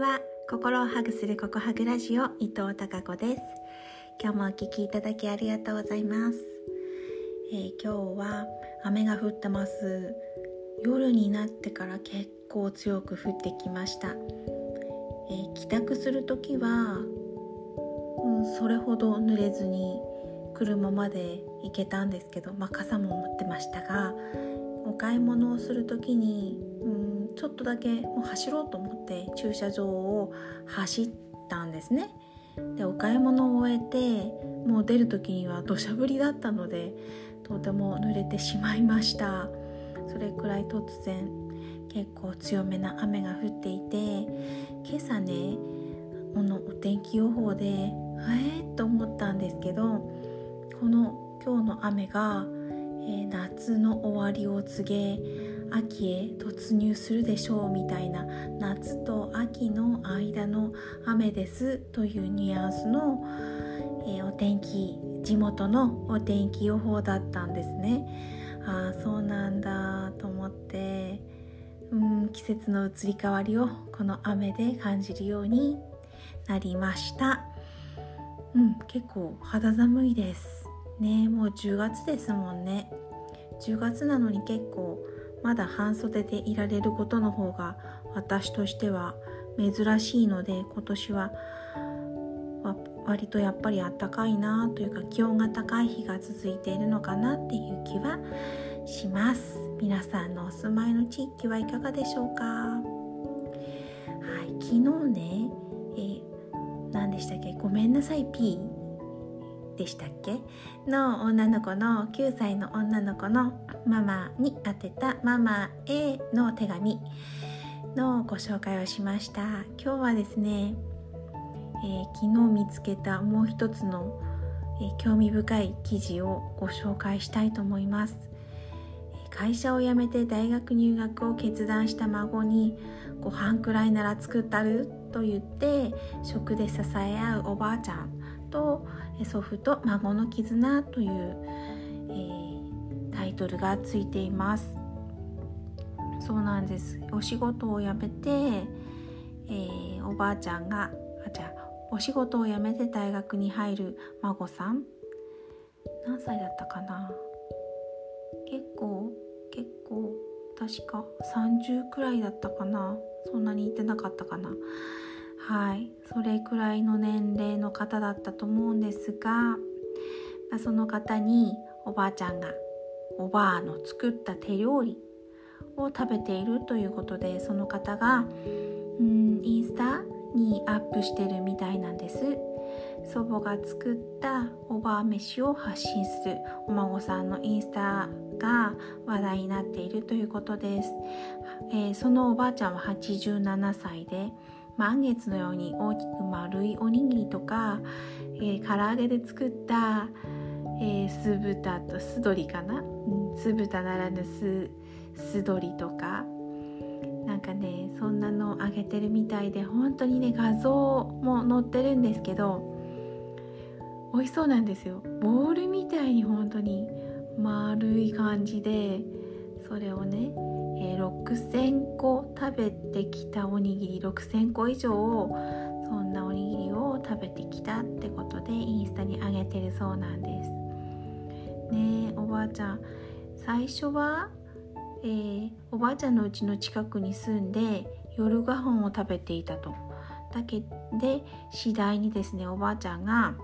は心をハグするココハグラジオ伊藤孝子です。今日もお聞きいただきありがとうございます、えー、今日は雨が降ってます。夜になってから結構強く降ってきました、えー、帰宅する時は、うん、それほど濡れずに車まで行けたんですけど、まあ、傘も持ってましたがお買い物をする時に、うんちょっとだけもう走ろうと思って駐車場を走ったんですね。でお買い物を終えてもう出る時には土砂降りだったのでとても濡れてしまいました。それくらい突然結構強めな雨が降っていて今朝ねこのお天気予報でえー、と思ったんですけどこの今日の雨が、えー、夏の終わりを告げ秋へ突入するでしょうみたいな夏と秋の間の雨ですというニュアンスの、えー、お天気地元のお天気予報だったんですね。ああそうなんだと思ってうん季節の移り変わりをこの雨で感じるようになりました。うん結構肌寒いですね。もう10月ですもんね。10月なのに結構まだ半袖でいられることの方が私としては珍しいので今年は割とやっぱりあったかいなというか気温が高い日が続いているのかなっていう気はします。皆さんのお住まいの地域はいかがでしょうか？はい昨日ねえ何でしたっけ？ごめんなさい P でしたっけ？の女の子の9歳の女の子のママに宛てたママへの手紙のご紹介をしました。今日はですね、えー、昨日見つけたもう一つの、えー、興味深い記事をご紹介したいと思います。会社を辞めて大学入学を決断した孫にご飯くらいなら作ったる？と言って食で支え合うおばあちゃん。と祖父と孫の絆という、えー、タイトルがついています。そうなんです。お仕事を辞めて、えー、おばあちゃんがあじゃあお仕事を辞めて大学に入る孫さん。何歳だったかな。結構結構確か30くらいだったかな。そんなに言ってなかったかな。はい。それくらいの年齢の方だったと思うんですが、ま、その方におばあちゃんがおばあの作った手料理を食べているということでその方がんインスタにアップしてるみたいなんです。祖母が作ったおばあ飯を発信するお孫さんのインスタが話題になっているということです、えー、そのおばあちゃんは87歳で満月のように大きく丸いおにぎりとか、えー、唐揚げで作った、えー、酢豚と酢鶏かな、うん、酢豚ならぬ酢酢鶏とか。なんかねそんなのあげてるみたいで本当にね画像も載ってるんですけど美味しそうなんですよ。ボールみたいに本当に丸い感じでそれをねえー、6,000個食べてきたおにぎり6,000個以上そんなおにぎりを食べてきたってことでインスタに上げてるそうなんです。ねおばあちゃん。最初は、えー、おばあちゃんのうちの近くに住んで夜ご飯を食べていたと。だけで次第にですねおばあちゃんが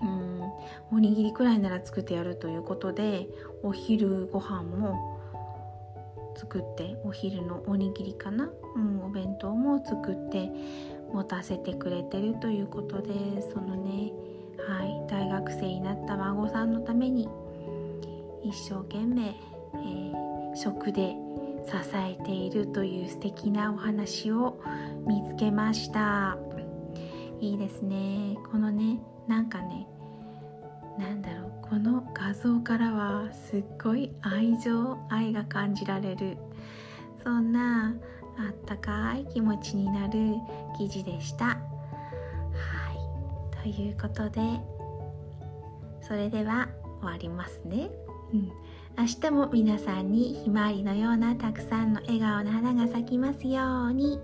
うんおにぎりくらいなら作ってやるということでお昼ご飯も作ってお昼のおにぎりかな、うん、お弁当も作って持たせてくれてるということでそのね、はい、大学生になった孫さんのために一生懸命、えー、食で支えているという素敵なお話を見つけました。いいですね。このねなんかねなんだろうこの画像からはすっごい愛情愛が感じられる。そんなあったかい気持ちになる記事でした。はい。ということでそれでは終わりますね、うん、明日も皆さんにひまわりのようなたくさんの笑顔の花が咲きますように。